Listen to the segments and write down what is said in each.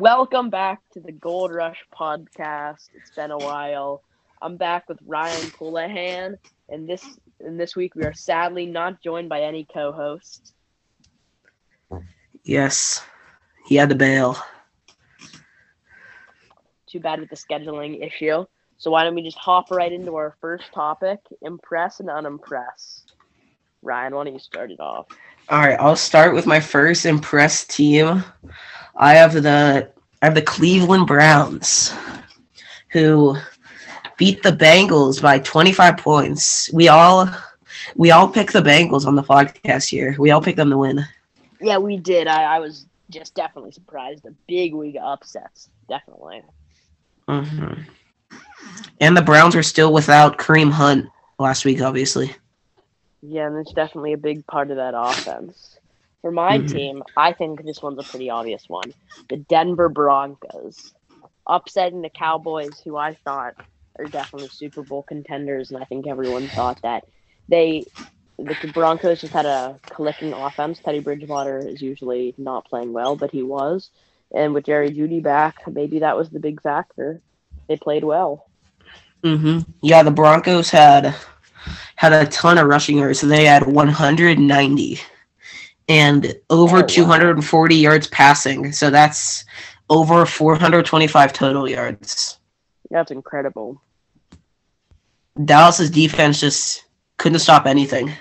Welcome back to the Gold Rush podcast. It's been a while. I'm back with Ryan Coulihan, and this and this week we are sadly not joined by any co-hosts. Yes, he had to bail. Too bad with the scheduling issue. So why don't we just hop right into our first topic: impress and unimpress. Ryan, why don't you start it off? All right, I'll start with my first impressed team. I have the I have the Cleveland Browns, who beat the Bengals by 25 points. We all we all picked the Bengals on the podcast here. We all picked them to win. Yeah, we did. I, I was just definitely surprised. A big week of upsets, definitely. hmm And the Browns are still without Kareem Hunt last week, obviously. Yeah, and it's definitely a big part of that offense. For my Mhm. team, I think this one's a pretty obvious one. The Denver Broncos upsetting the Cowboys, who I thought are definitely Super Bowl contenders, and I think everyone thought that they the Broncos just had a clicking offense. Teddy Bridgewater is usually not playing well, but he was. And with Jerry Jeudy back, maybe that was the big factor. They played well. hmm Yeah, the Broncos had had a ton of rushing yards. So they had 190 and over Oh, wow. 240 yards passing. So that's over 425 total yards. That's incredible. Dallas's defense just couldn't stop anything.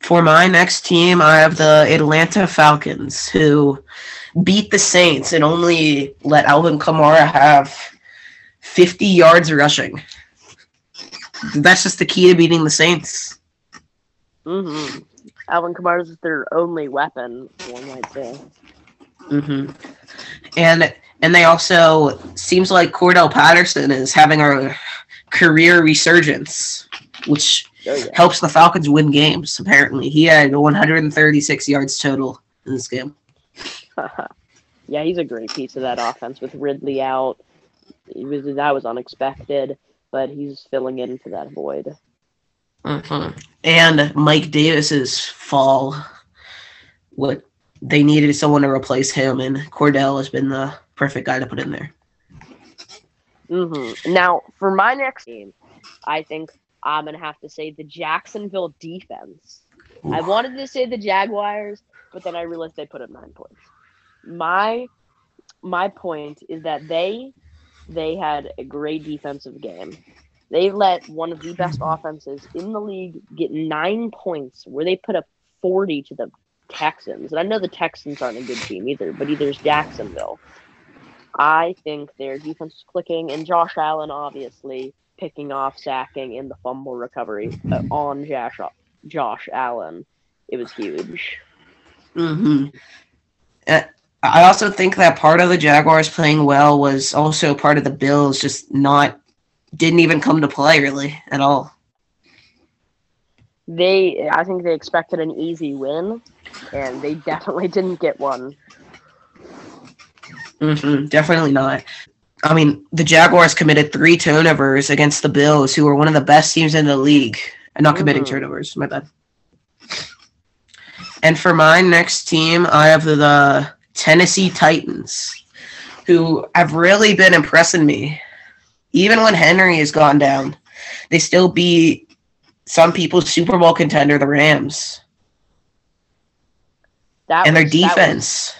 For my next team, I have the Atlanta Falcons, who beat the Saints and only let Alvin Kamara have 50 yards rushing. That's just the key to beating the Saints. hmm Alvin Kamara is their only weapon, one might say. hmm And and they also seems like Cordell Patterson is having a career resurgence, which Oh, yeah. helps the Falcons win games. Apparently, he had 136 yards total in this game. yeah, he's a great piece of that offense with Ridley out. It was that was unexpected, but he's filling in for that void. Mhm. And Mike Davis's fall. What they needed someone to replace him, and Cordell has been the perfect guy to put in there. hmm Now, for my next game, I think I'm gonna have to say the Jacksonville defense. I wanted to say the Jaguars, but then I realized they put up nine points. My my point is that they they had a great defensive game. They let one of the best offenses in the league get nine points, where they put up forty to the Texans. And I know the Texans aren't a good team either, but either's Jacksonville. I think their defense is clicking, and Josh Allen obviously picking off, sacking, and the fumble recovery uh, on Josh Josh Allen. It was huge. hmm I also think that part of the Jaguars playing well was also part of the Bills just not didn't even come to play really at all. They, I think they expected an easy win, and they definitely didn't get one. hmm definitely not. I mean, the Jaguars committed three turnovers against the Bills, who were one of the best teams in the league, and not committing Mhm. turnovers. My bad. And for my next team, I have the Tennessee Titans, who have really been impressing me. Even when Henry has gone down, they still beat some people's Super Bowl contender, the Rams, That and their was- that was- defense.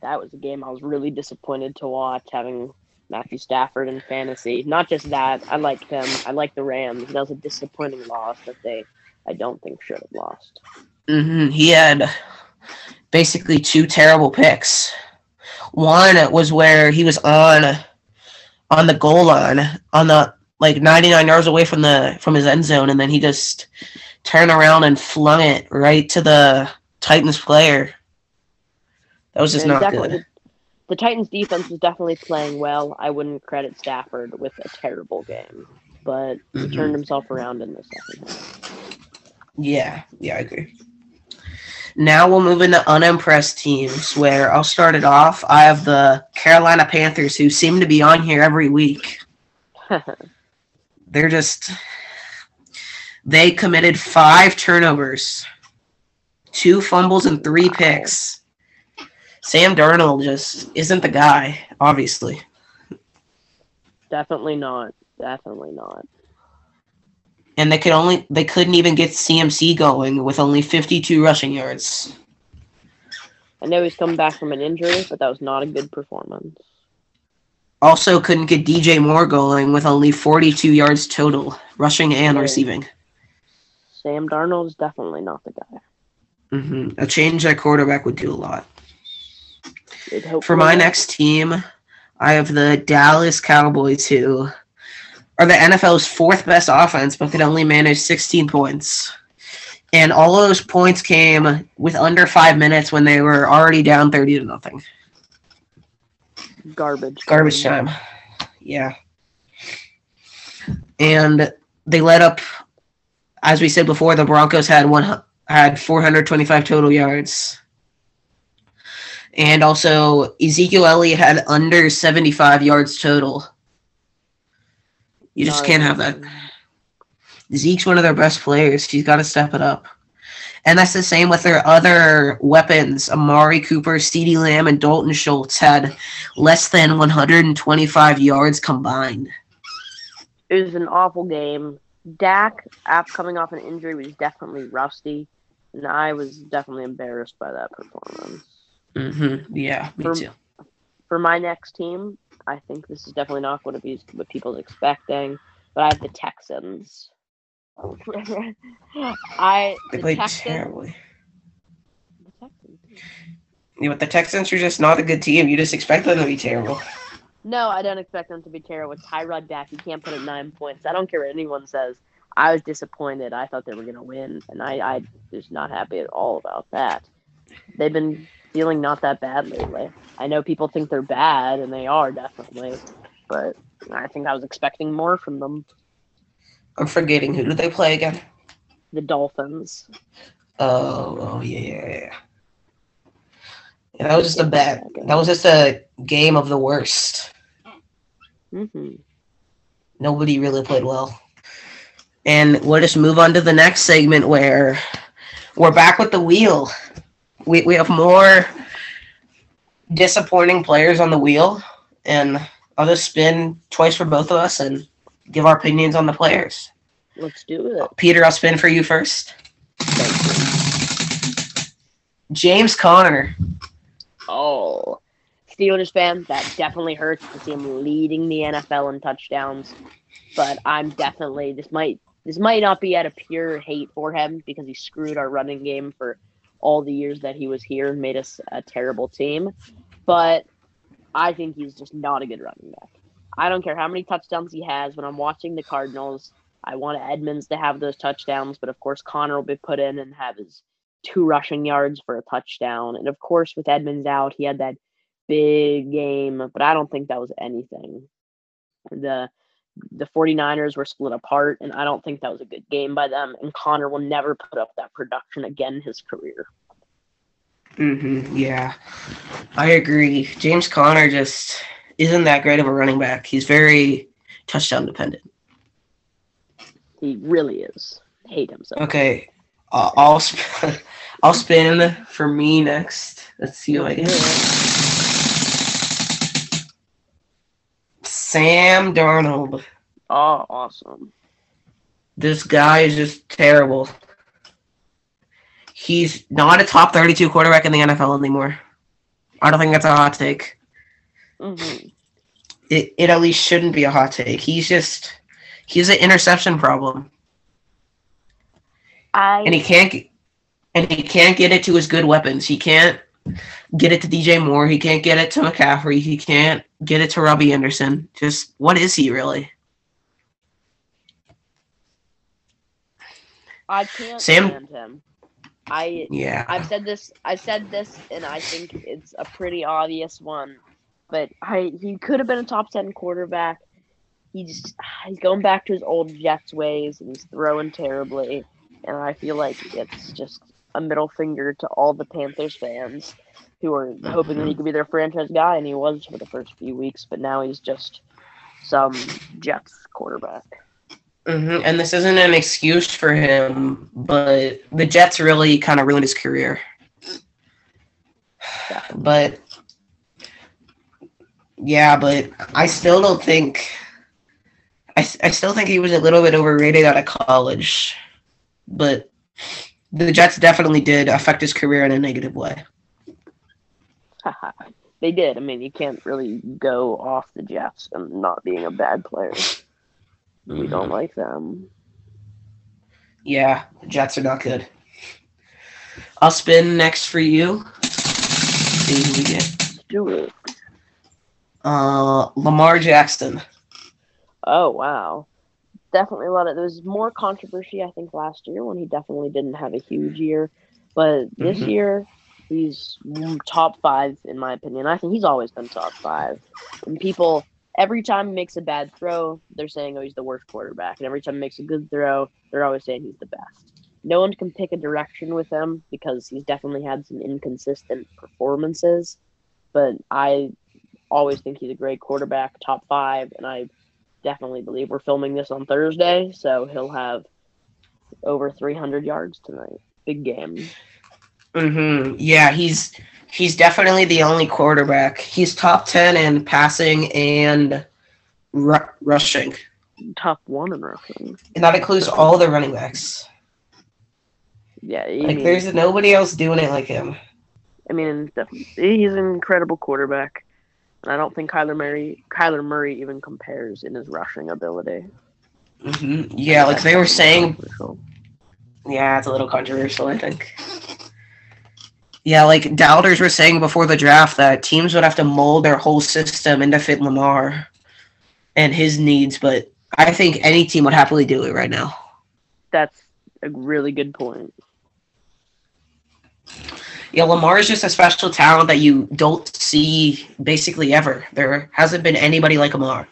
that was a game I was really disappointed to watch having Matthew Stafford in fantasy. Not just that, I like them. I like the Rams. That was a disappointing loss that they I don't think should have lost. hmm He had basically two terrible picks. One was where he was on on the goal line, on the like 99 yards away from the from his end zone, and then he just turned around and flung it right to the Titans player. That was just And not good. The Titans defense was definitely playing well. I wouldn't credit Stafford with a terrible game, but he Mhm. turned himself around in the second half. Yeah, yeah, I agree. Now we'll move into unimpressed teams where I'll start it off. I have the Carolina Panthers who seem to be on here every week. They're just they committed five turnovers, two fumbles and three picks. Sam Darnold just isn't the guy, obviously. Definitely not. Definitely not. And they could only they couldn't even get CMC going with only 52 rushing yards. I know he's coming back from an injury, but that was not a good performance. Also couldn't get DJ Moore going with only 42 yards total, rushing and receiving. Sam Darnold's definitely not the guy. Mm-hmm. A change at quarterback would do a lot. For my next team, I have the Dallas Cowboys, who are the NFL's fourth best offense, but could only manage 16 points. And all those points came with under five minutes when they were already down 30 to nothing. garbage. Garbage time. Yeah. And they let up, as we said before, the Broncos had one had 425 total yards. And also Ezekiel Elliott had under 75 yards total. You just Not can't have that. Zeke's one of their best players. He's got to step it up. And that's the same with their other weapons. Amari Cooper, CeeDee Lamb, and Dalton Schultz had less than 125 yards combined. It was an awful game. Dak, after coming off an injury, was definitely rusty, and I was definitely embarrassed by that performance. Mm-hmm. Yeah, me For- too. For my next team, I think this is definitely not going to be, what people's expecting, but I have the Texans. I They the played Texans, terribly. the Texans. Yeah, but the Texans are just not a good team. You just expect them to be terrible. No, I don't expect them to be terrible. With Tyrod back, you can't put up nine points. I don't care what anyone says. I was disappointed. I thought they were going to win, and I, I was not happy at all about that. They've been feeling not that bad lately. I know people think they're bad, and they are definitely, but I think I was expecting more from them. I'm forgetting who did they play again? The Dolphins. Oh, oh yeah, yeah, yeah. Yeah, that was just a bad. That was just a game of the worst. hmm Nobody really played well. And we'll just move on to the next segment where we're back with the wheel. We we have more disappointing players on the wheel, and I'll just spin twice for both of us and give our opinions on the players. Let's do it. Peter, I'll spin for you first. James Conner. Oh, Steelers fan, that definitely hurts to see him leading the NFL in touchdowns. But I'm definitely this might this might not be out of pure hate for him because he screwed our running game for all the years that he was here and made us a terrible team. But I think he's just not a good running back. I don't care how many touchdowns he has. When I'm watching the Cardinals, I want Edmonds to have those touchdowns, but of course Conner will be put in and have his two rushing yards for a touchdown. And of course, with Edmonds out, he had that big game, but I don't think that was anything. The the 49ers were split apart, and I don't think that was a good game by them. And Conner will never put up that production again in his career. Mm-hmm, yeah, I agree. James Conner just isn't that great of a running back. He's very touchdown dependent. He really is. Hate him so. Okay, uh, I'll sp- I'll spin for me next. Let's see what I get. Sam Darnold. Oh, awesome. This guy is just terrible. He's not a top 32 quarterback in the NFL anymore. I don't think that's a hot take. hmm It, it at least shouldn't be a hot take. He's just he's an interception problem, I and he can't and he can't get it to his good weapons. He can't get it to DJ Moore. He can't get it to McCaffrey. He can't get it to Robbie Anderson. Just what is he really? I can't Sam- stand him. I Yeah. I've said this. I've said this, and I think it's a pretty obvious one. But I he could have been a top ten quarterback. He's he's going back to his old Jets ways, and he's throwing terribly. And I feel like it's just a middle finger to all the Panthers fans who are hoping that he could be their franchise guy, and he was for the first few weeks. But now he's just some Jets quarterback. hmm And this isn't an excuse for him, but the Jets really kind of ruined his career. But yeah, but I still don't think. I, I still think he was a little bit overrated out of college, but the Jets definitely did affect his career in a negative way. they did. I mean, you can't really go off the Jets and not being a bad player. Mm-hmm. We don't like them. Yeah, the Jets are not good. I'll spin next for you. See who we get. Do it. Uh, Lamar Jackson. Oh wow, definitely a lot of. There was more controversy I think last year when he definitely didn't have a huge year, but this mm-hmm. year he's mm, top five in my opinion. I think he's always been top five. And people every time he makes a bad throw, they're saying, "Oh, he's the worst quarterback," and every time he makes a good throw, they're always saying he's the best. No one can pick a direction with him because he's definitely had some inconsistent performances. But I always think he's a great quarterback, top five, and I definitely believe we're filming this on Thursday, so he'll have over 300 yards tonight. Big game. Mhm. Yeah, he's he's definitely the only quarterback. He's top 10 in passing and ru- rushing. Top 1 in rushing. And that includes all the running backs. Yeah, like mean, there's nobody else doing it like him. I mean, he's an incredible quarterback. And I don't think Kyler Murray Kyler Murray even compares in his rushing ability. Mm-hmm. Yeah, like they were saying. Yeah, it's a little controversial, I think. Yeah, like doubters were saying before the draft that teams would have to mold their whole system into fit Lamar and his needs, but I think any team would happily do it right now. That's a really good point. Yeah, Lamar is just a special talent that you don't see basically ever. There hasn't been anybody like Lamar.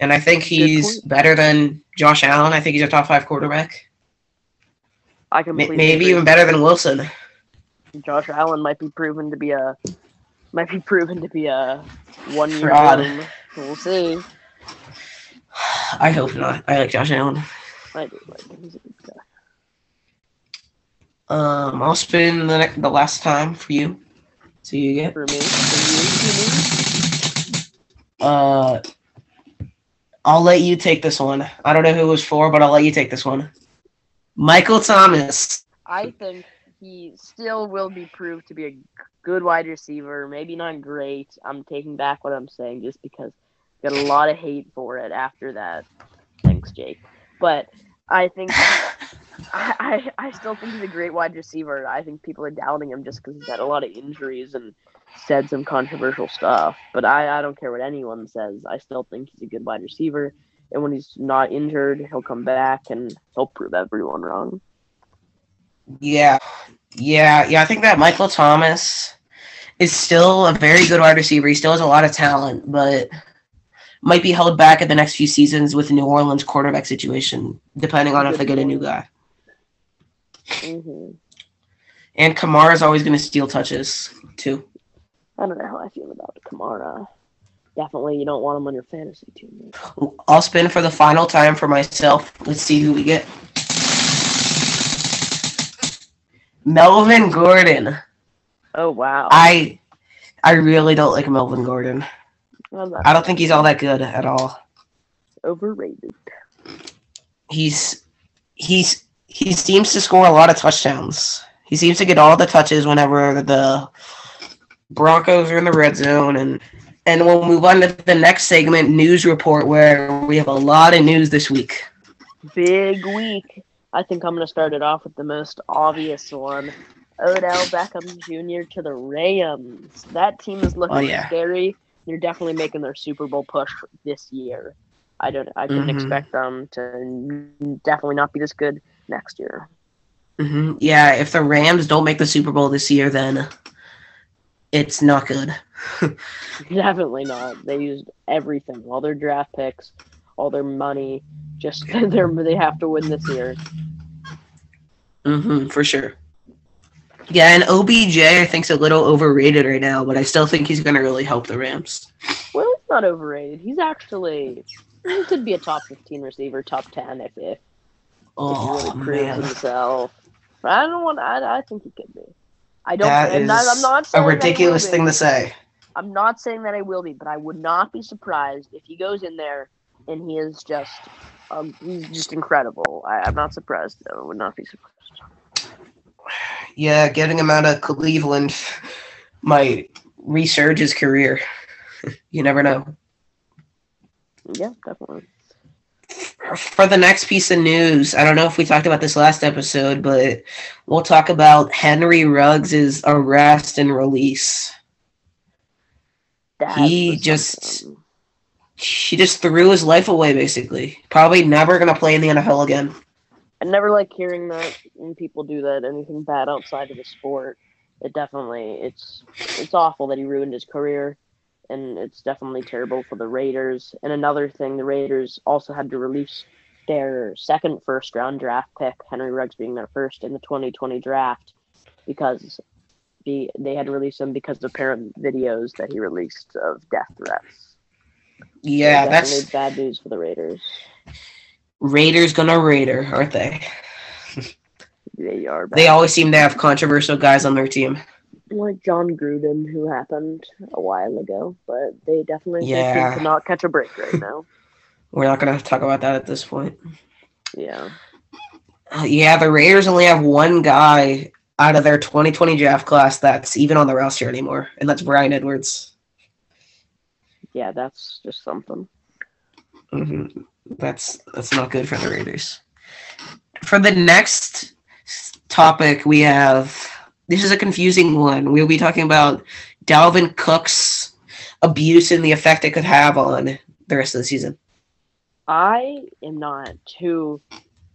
And I think he's better than Josh Allen. I think he's a top five quarterback. I completely maybe agree. even better than Wilson. Josh Allen might be proven to be a might be proven to be a one year old. We'll see. I hope not. I like Josh Allen. I do like him. He's a good guy. Um, I'll spin the ne- the last time for you. See you again. For me. For you. Uh, I'll let you take this one. I don't know who it was for, but I'll let you take this one. Michael Thomas. I think he still will be proved to be a good wide receiver. Maybe not great. I'm taking back what I'm saying just because got a lot of hate for it after that. Thanks, Jake. But I think I, I, I still think he's a great wide receiver. I think people are doubting him just because he's had a lot of injuries and said some controversial stuff. But I, I don't care what anyone says. I still think he's a good wide receiver. And when he's not injured, he'll come back and he'll prove everyone wrong. Yeah, yeah, yeah. I think that Michael Thomas is still a very good wide receiver. He still has a lot of talent, but might be held back in the next few seasons with New Orleans quarterback situation, depending on if they get a new guy. Mm-hmm. And Kamara is always going to steal touches too. I don't know how I feel about Kamara. Definitely, you don't want him on your fantasy team. I'll spin for the final time for myself. Let's see who we get. Melvin Gordon. Oh wow. I I really don't like Melvin Gordon. I don't think he's all that good at all. Overrated. He's he's he seems to score a lot of touchdowns. He seems to get all the touches whenever the Broncos are in the red zone and and we'll move on to the next segment, news report, where we have a lot of news this week. Big week. I think I'm going to start it off with the most obvious one. Odell Beckham Jr. to the Rams. That team is looking oh, yeah. scary. They're definitely making their Super Bowl push this year. I don't. I didn't mm-hmm. expect them to definitely not be this good next year. Mm-hmm. Yeah, if the Rams don't make the Super Bowl this year, then it's not good. definitely not. They used everything, all their draft picks, all their money, just they they have to win this year. Mm-hmm, for sure. Yeah, and OBJ I think's a little overrated right now, but I still think he's going to really help the Rams. Well, he's not overrated. He's actually he could be a top fifteen receiver, top ten if if, oh, if he really proves himself. I don't want. I I think he could be. I don't. That is that- I'm not a ridiculous thing to say. I'm not saying that I will be, but I would not be surprised if he goes in there and he is just, um, he's just incredible. I, I'm not surprised. I would not be surprised. Yeah, getting him out of Cleveland might resurge his career. you never know. Yeah, definitely. For the next piece of news, I don't know if we talked about this last episode, but we'll talk about Henry Ruggs' arrest and release. That He just-. He just threw his life away, basically. Probably never gonna play in the NFL again. I never like hearing that when people do that. Anything bad outside of the sport. It definitely it's it's awful that he ruined his career, and it's definitely terrible for the Raiders. And another thing, the Raiders also had to release their second first round draft pick, Henry Ruggs being their first in the 2020 draft, because the they had to release him because of apparent videos that he released of death threats. Yeah, that's bad news for the Raiders. Raiders gonna Raider, aren't they? They are bad. They always seem to have controversial guys on their team. like Jon Gruden, who happened a while ago, but they definitely Yeah. seem to not catch a break right now. We're not gonna talk about that at this point. yeah, Uh, yeah, the Raiders only have one guy out of their 2020 draft class that's even on the roster anymore, and that's Bryan Edwards. Yeah, that's just something. hmm That's that's not good for the Raiders. For the next topic, we have this is a confusing one. We'll be talking about Dalvin Cook's abuse and the effect it could have on the rest of the season. I am not too.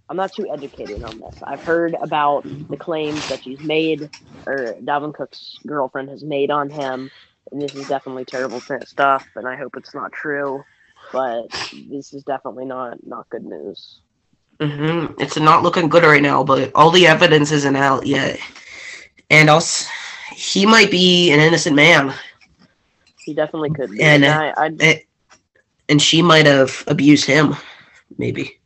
I'm not too educated on this. I've heard about the claims that she's made, or Dalvin Cook's girlfriend has made on him, and this is definitely terrible stuff. And I hope it's not true, but this is definitely not not good news. hmm It's not looking good right now, but all the evidence isn't out yet. And also, he might be an innocent man, He definitely could. Be. And, And I, I and, and she might have abused him, maybe.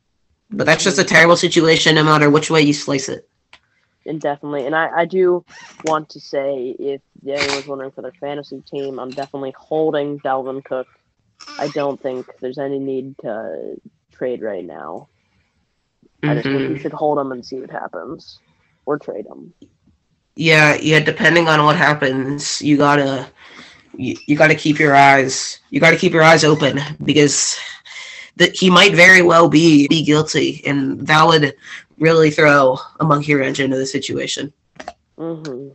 But that's just a terrible situation, no matter which way you slice it. And definitely, and I, I do want to say, if anyone's wondering for their fantasy team, I'm definitely holding Dalvin Cook. I don't think there's any need to trade right now. I just think Mhm. you should hold him and see what happens, or trade him. Yeah, yeah. Depending on what happens, you gotta you, you gotta keep your eyes you gotta keep your eyes open because that he might very well be be guilty, and that would really throw a monkey wrench into the situation. hmm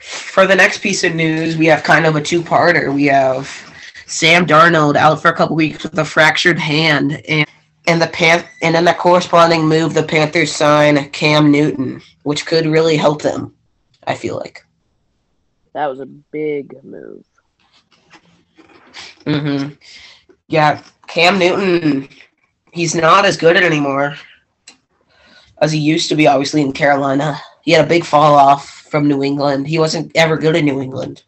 For the next piece of news, we have kind of a two-parter. We have Sam Darnold out for a couple weeks with a fractured hand, and and the pan and in the corresponding move, the Panthers sign Cam Newton, which could really help them. I feel like. That was a big move. hmm Yeah, Cam Newton, he's not as good anymore as he used to be. Obviously, in Carolina, he had a big fall off from New England. He wasn't ever good in New England.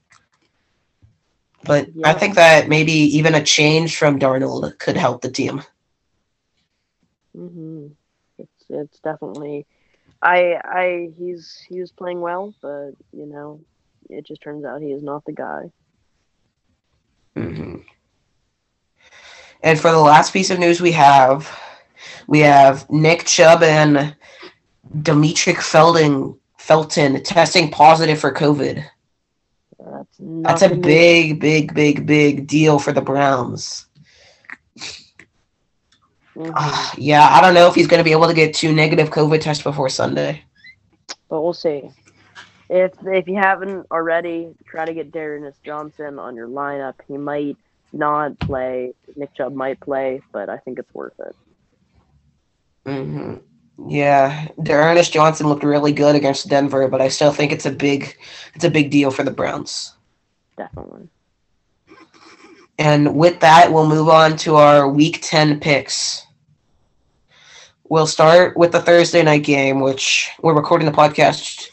But I think that maybe even a change from Darnold could help the team. hmm It's it's definitely. I I he's he was playing well, but you know, it just turns out he is not the guy. hmm And for the last piece of news we have, we have Nick Chubb and Dimitri Felding Felton testing positive for COVID. That's That's a not the news. big, big, big, big deal for the Browns. Mhm. Ah, yeah, I don't know if he's going to be able to get two negative COVID tests before Sunday. But we'll see. If if you haven't already, try to get Darius Johnson on your lineup. He might not play. Nick Chubb might play, but I think it's worth it. hmm Yeah, Ernest Johnson looked really good against Denver, but I still think it's a big, it's a big deal for the Browns. Definitely. And with that, we'll move on to our Week Ten picks. We'll start with the Thursday night game, which we're recording the podcast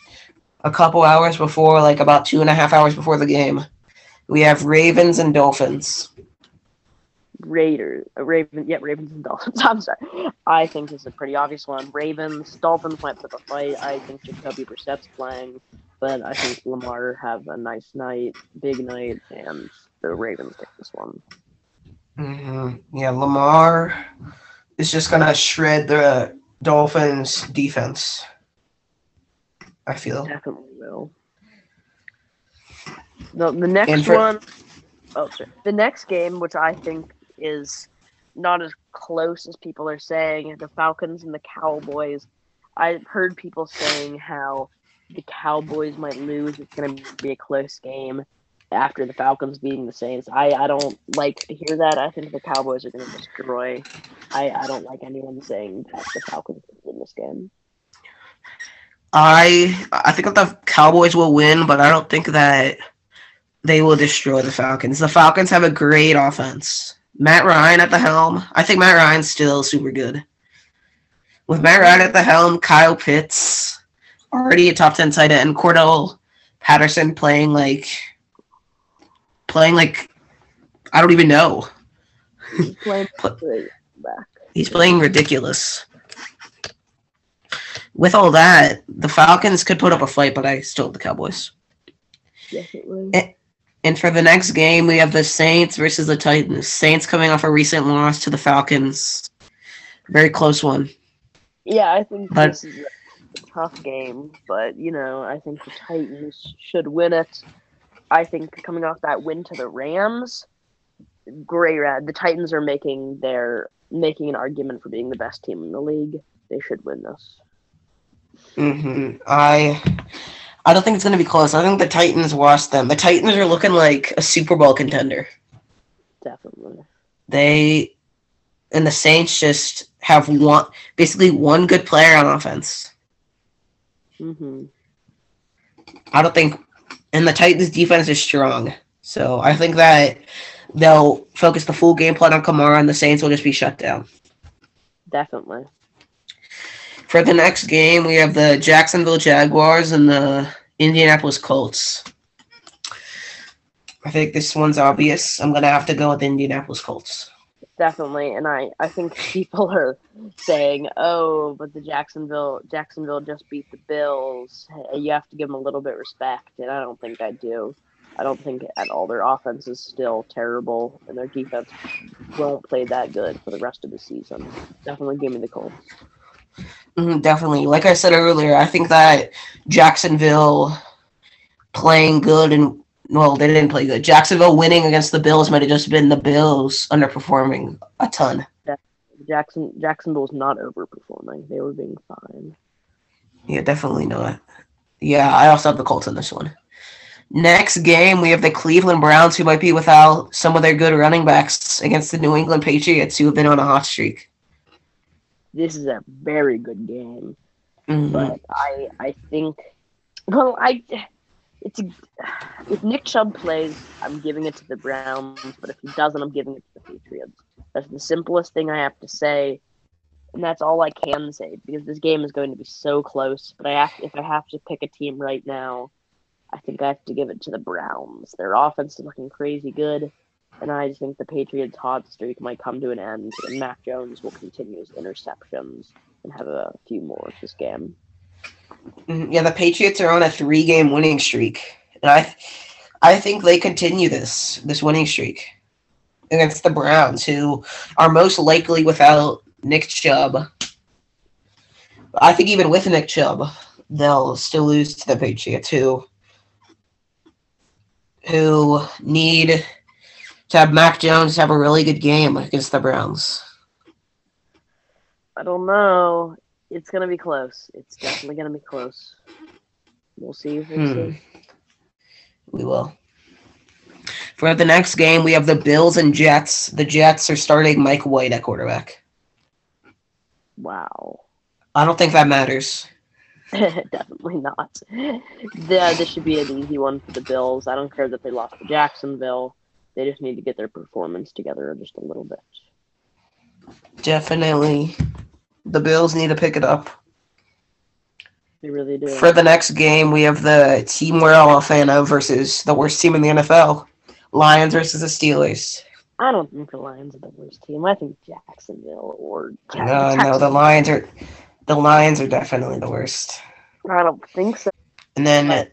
a couple hours before, like about two and a half hours before the game. We have Ravens and Dolphins. Raiders, uh, Ravens, yeah, Ravens and Dolphins. I'm sorry. I think this is a pretty obvious one. Ravens, Dolphins might put a fight. I think Jacoby Brissett's playing, but I think Lamar have a nice night, big night, and the Ravens take this one. hmm Yeah, Lamar is just gonna shred the Dolphins defense. I feel. Definitely will. The the next for- one, oh, sorry. the next game, which I think is not as close as people are saying, the Falcons and the Cowboys. I've heard people saying how the Cowboys might lose. It's going to be a close game after the Falcons beating the Saints. I, I don't like to hear that. I think the Cowboys are going to destroy. I, I don't like anyone saying that the Falcons will win this game. I I think that the Cowboys will win, but I don't think that they will destroy the Falcons. The Falcons have a great offense. Matt Ryan at the helm. I think Matt Ryan's still super good. With Matt Ryan at the helm, Kyle Pitts, already a top ten tight end, and Cordell Patterson playing like playing like I don't even know. He's playing back. He's playing ridiculous. With all that, the Falcons could put up a fight, but I still the Cowboys. Definitely. Eh. And for the next game, we have the Saints versus the Titans. Saints coming off a recent loss to the Falcons. Very close one. Yeah, I think But- this is a tough game, but you know, I think the Titans should win it. I think coming off that win to the Rams, great rad. The Titans are making their making an argument for being the best team in the league. They should win this. hmm I I don't think it's going to be close. I think the Titans lost them. The Titans are looking like a Super Bowl contender. Definitely. They and the Saints just have one basically one good player on offense. hmm I don't think, and the Titans' defense is strong. So I think that they'll focus the full game plan on Kamara, and the Saints will just be shut down. Definitely. For the next game, we have the Jacksonville Jaguars and the Indianapolis Colts. I think this one's obvious. I'm gonna have to go with the Indianapolis Colts. Definitely, and I, I think people are saying, "Oh, but the Jacksonville Jacksonville just beat the Bills. You have to give them a little bit of respect," and I don't think I do. I don't think at all their offense is still terrible, and their defense won't play that good for the rest of the season. Definitely give me the Colts. Mhm, definitely. Like I said earlier, I think that Jacksonville playing good and well, they didn't play good. Jacksonville winning against the Bills might have just been the Bills underperforming a ton. Jackson Jacksonville's not overperforming; they were being fine. Yeah, definitely not. Yeah, I also have the Colts in this one. Next game, we have the Cleveland Browns, who might be without some of their good running backs against the New England Patriots, who have been on a hot streak. This is a very good game. Mhm. but I I think well I it's if Nick Chubb plays, I'm giving it to the Browns, but if he doesn't, I'm giving it to the Patriots. That's the simplest thing I have to say, and that's all I can say because this game is going to be so close. But I have if I have to pick a team right now, I think I have to give it to the Browns. Their offense is looking crazy good, and I think the Patriots' hot streak might come to an end, and Mac Jones will continue his interceptions and have a few more this game. Mhm. Yeah, the Patriots are on a three-game winning streak, and I, I think they continue this this winning streak against the Browns, who are most likely without Nick Chubb. I think even with Nick Chubb, they'll still lose to the Patriots, who who need to have Mac Jones have a really good game against the Browns. I don't know. It's gonna be close. It's definitely gonna be close. We'll see. Hmm. see. We will. For the next game, we have the Bills and Jets. The Jets are starting Mike White at quarterback. Wow. I don't think that matters. definitely not. Yeah, this should be an easy one for the Bills. I don't care that they lost to Jacksonville. They just need to get their performance together just a little bit. Definitely. The Bills need to pick it up. They really do. For the next game, we have the team we're all a fan of versus the worst team in the NFL. Lions versus the Steelers. I don't think the Lions are the worst team. I think Jacksonville or No, no, the Lions are the Lions are definitely the worst. I don't think so. And then But-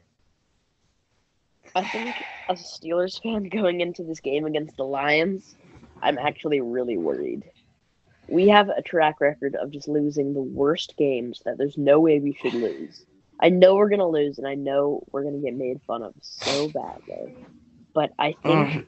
I think a Steelers fan going into this game against the Lions, I'm actually really worried. We have a track record of just losing the worst games that there's no way we should lose. I know we're gonna lose, and I know we're gonna get made fun of so badly. But I think Mm,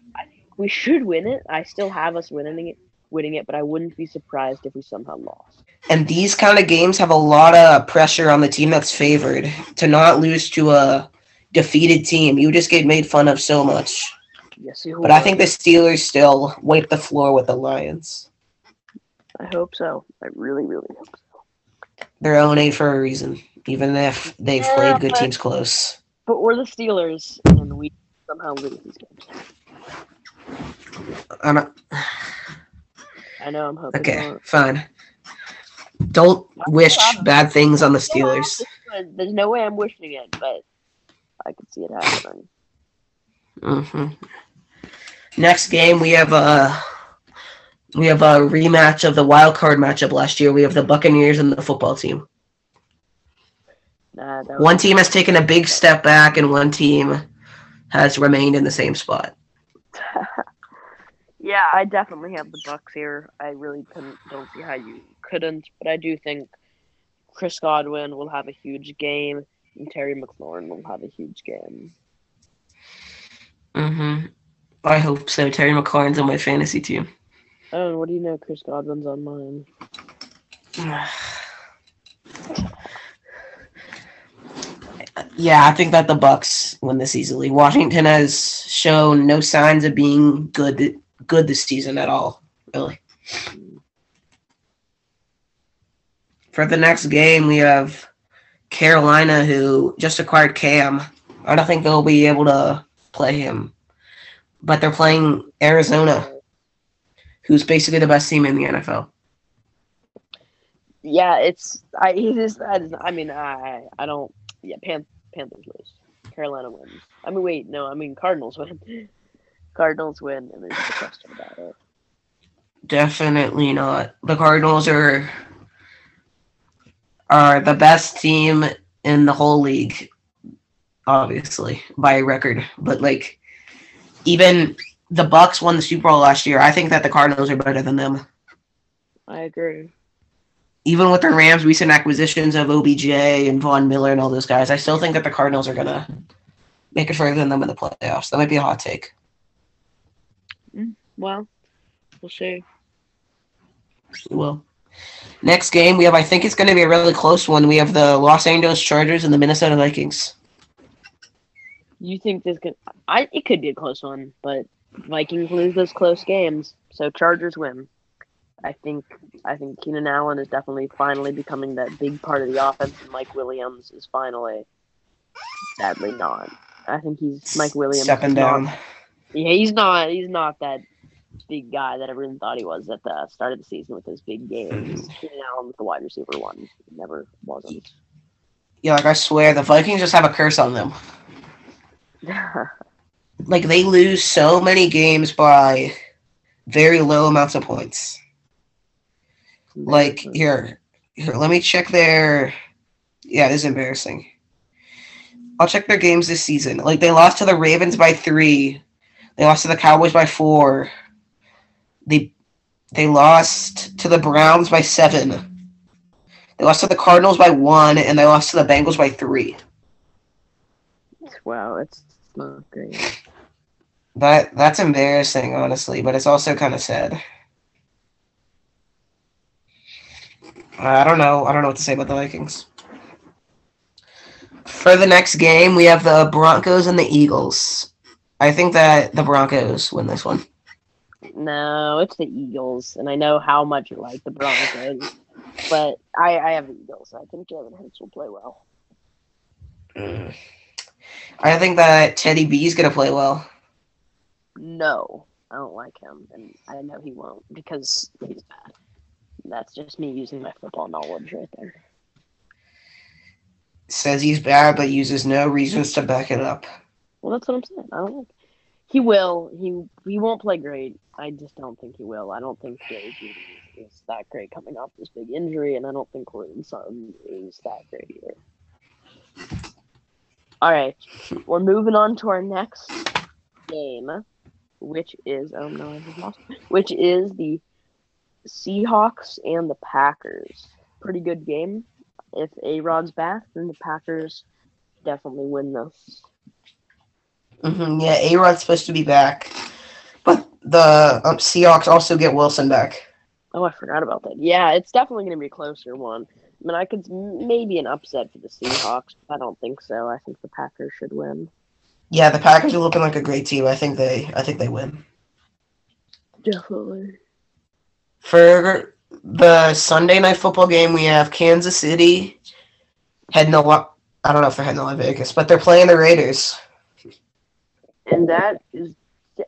we should win it. I still have us winning it, winning it, but I wouldn't be surprised if we somehow lost. and these kind of games have a lot of pressure on the team that's favored to not lose to a defeated team. You just get made fun of so much. Yes, you But I think the Steelers still wipe the floor with the Lions. I hope so. I really, really hope so. They're 0 for a reason, even if they've Yeah, played good but- teams close. But we're the Steelers, and we somehow lose these games. I'm not, I know. I'm hoping. okay, not. fine. Don't wish bad things on the Steelers. There's no way I'm wishing it, but I could see it happening. hmm Next game, we have a we have a rematch of the wild card matchup last year. We have the Buccaneers and the football team. Nah, One team has taken a big step back, and one team has remained in the same spot. Yeah, I definitely have the Bucks here. I really couldn't, don't see how you couldn't, but I do think Chris Godwin will have a huge game, and Terry McLaurin will have a huge game. hmm I hope so. Terry McLaurin's on my fantasy team. Oh, what do you know? Chris Godwin's on mine. Yeah, I think that the Bucks win this easily. Washington has shown no signs of being good good this season at all, really. For the next game, we have Carolina, who just acquired Cam. I don't think they'll be able to play him, but they're playing Arizona, who's basically the best team in the NFL. Yeah, it's I. He just. I, I mean, I. I don't. Yeah, Pan, Panthers lose. Carolina wins. I mean, wait, no. I mean, Cardinals win. Cardinals win, and there's no question about it. Definitely not. The Cardinals are are the best team in the whole league, obviously by record. But like, even the Bucks won the Super Bowl last year. I think that the Cardinals are better than them. I agree. Even with the Rams' recent acquisitions of OBJ and Von Miller and all those guys, I still think that the Cardinals are gonna make it further than them in the playoffs. That might be a hot take. Mm, well, we'll see. Well, next game we have. I think it's going to be a really close one. We have the Los Angeles Chargers and the Minnesota Vikings. You think this could? I. It could be a close one, but Vikings lose those close games, so Chargers win. I think. I think Keenan Allen is definitely finally becoming that big part of the offense, and Mike Williams is finally, sadly not. I think he's Mike Williams stepping is not- down. Yeah, he's not. He's not that big guy that everyone thought he was at the start of the season with his big games. Keenan Allen was the wide receiver one. He never wasn't. Yeah, like I swear, the Vikings just have a curse on them. Like they lose so many games by very low amounts of points. Like mm-hmm. here, here. Let me check their. Yeah, it is embarrassing. I'll check their games this season. Like they lost to the Ravens by three. They lost to the Cowboys by four. They they lost to the Browns by seven. They lost to the Cardinals by one, and they lost to the Bengals by three. wow, it's not great. That that's embarrassing, honestly, but it's also kind of sad. I don't know. I don't know what to say about the Vikings. For the next game, we have the Broncos and the Eagles. I think that the Broncos win this one. No, it's the Eagles, and I know how much you like the Broncos, but I, I have the Eagles. I think Jalen Hurts will play well. Mm. I think that Teddy B is gonna play well. No, I don't like him, and I know he won't because he's bad. That's just me using my football knowledge right there. Says he's bad, but uses no reasons to back it up. Well, that's what I'm saying. I don't like. He will. He he won't play great. I just don't think he will. I don't think Jerry Jeudy is, is that great coming off this big injury, and I don't think Courtland Sutton is that great either. All right, we're moving on to our next game, which is oh no, I lost. Which is the Seahawks and the Packers. Pretty good game. If A Rod's back, then the Packers definitely win this. Hmm Yeah, A Rod's supposed to be back, but the um, Seahawks also get Wilson back. Oh, I forgot about that. Yeah, it's definitely going to be a closer one. I mean, I could maybe an upset for the Seahawks. But I don't think so. I think the Packers should win. Yeah, the Packers are looking like a great team. I think they, I think they win. Definitely. For the Sunday night football game, we have Kansas City heading to. I don't know if they're heading to Las Vegas, but they're playing the Raiders. And that is,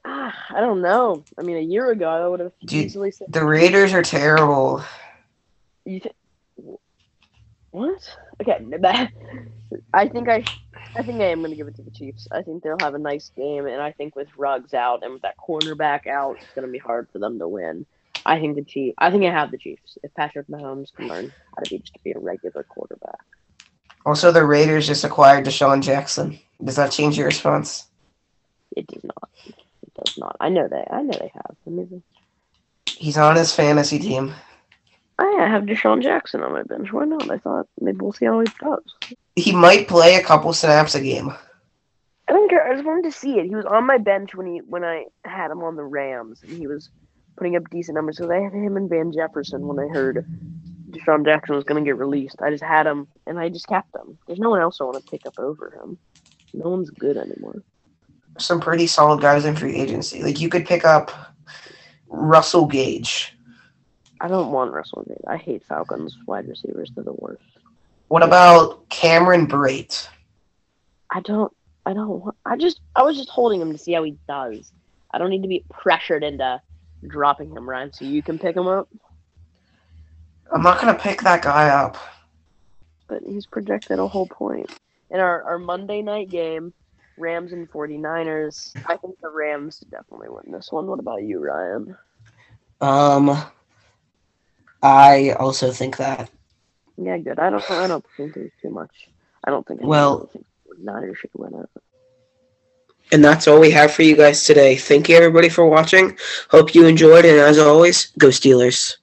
ah, I don't know. I mean, a year ago, I would have Dude, easily said. The Raiders are terrible. You th- what? Okay, that, I think I, I think I am going to give it to the Chiefs. I think they'll have a nice game, and I think with Ruggs out and with that cornerback out, it's going to be hard for them to win. I think the Chiefs. I think I have the Chiefs. If Patrick Mahomes can learn how to be just be a regular quarterback. Also, the Raiders just acquired DeSean Jackson. Does that change your response? It does not. It does not. I know they. I know they have. I mean, He's on his fantasy team. I have DeSean Jackson on my bench. Why not? I thought maybe we'll see how he does. He might play a couple snaps a game. I don't care. I just wanted to see it. He was on my bench when he when I had him on the Rams, and he was putting up decent numbers. So they had him and Van Jefferson when I heard DeSean Jackson was going to get released. I just had him, and I just kept him. There's no one else I want to pick up over him. No one's good anymore. Some pretty solid guys in free agency. Like you could pick up Russell Gage. I don't want Russell Gage. I hate Falcons wide receivers. They're the worst. What about Cameron Brate? I don't. I don't want. I just. I was just holding him to see how he does. I don't need to be pressured into dropping him, Ryan. So you can pick him up. I'm not gonna pick that guy up. but he's projected a whole point. In our, our Monday night game, Rams and 49ers, I think the Rams definitely win this one. What about you, Ryan? Um, I also think that. Yeah, good. I don't I don't think there's too much. I don't think Well- I think 49ers should win it. And that's all we have for you guys today. Thank you everybody for watching. Hope you enjoyed, and as always, go Steelers.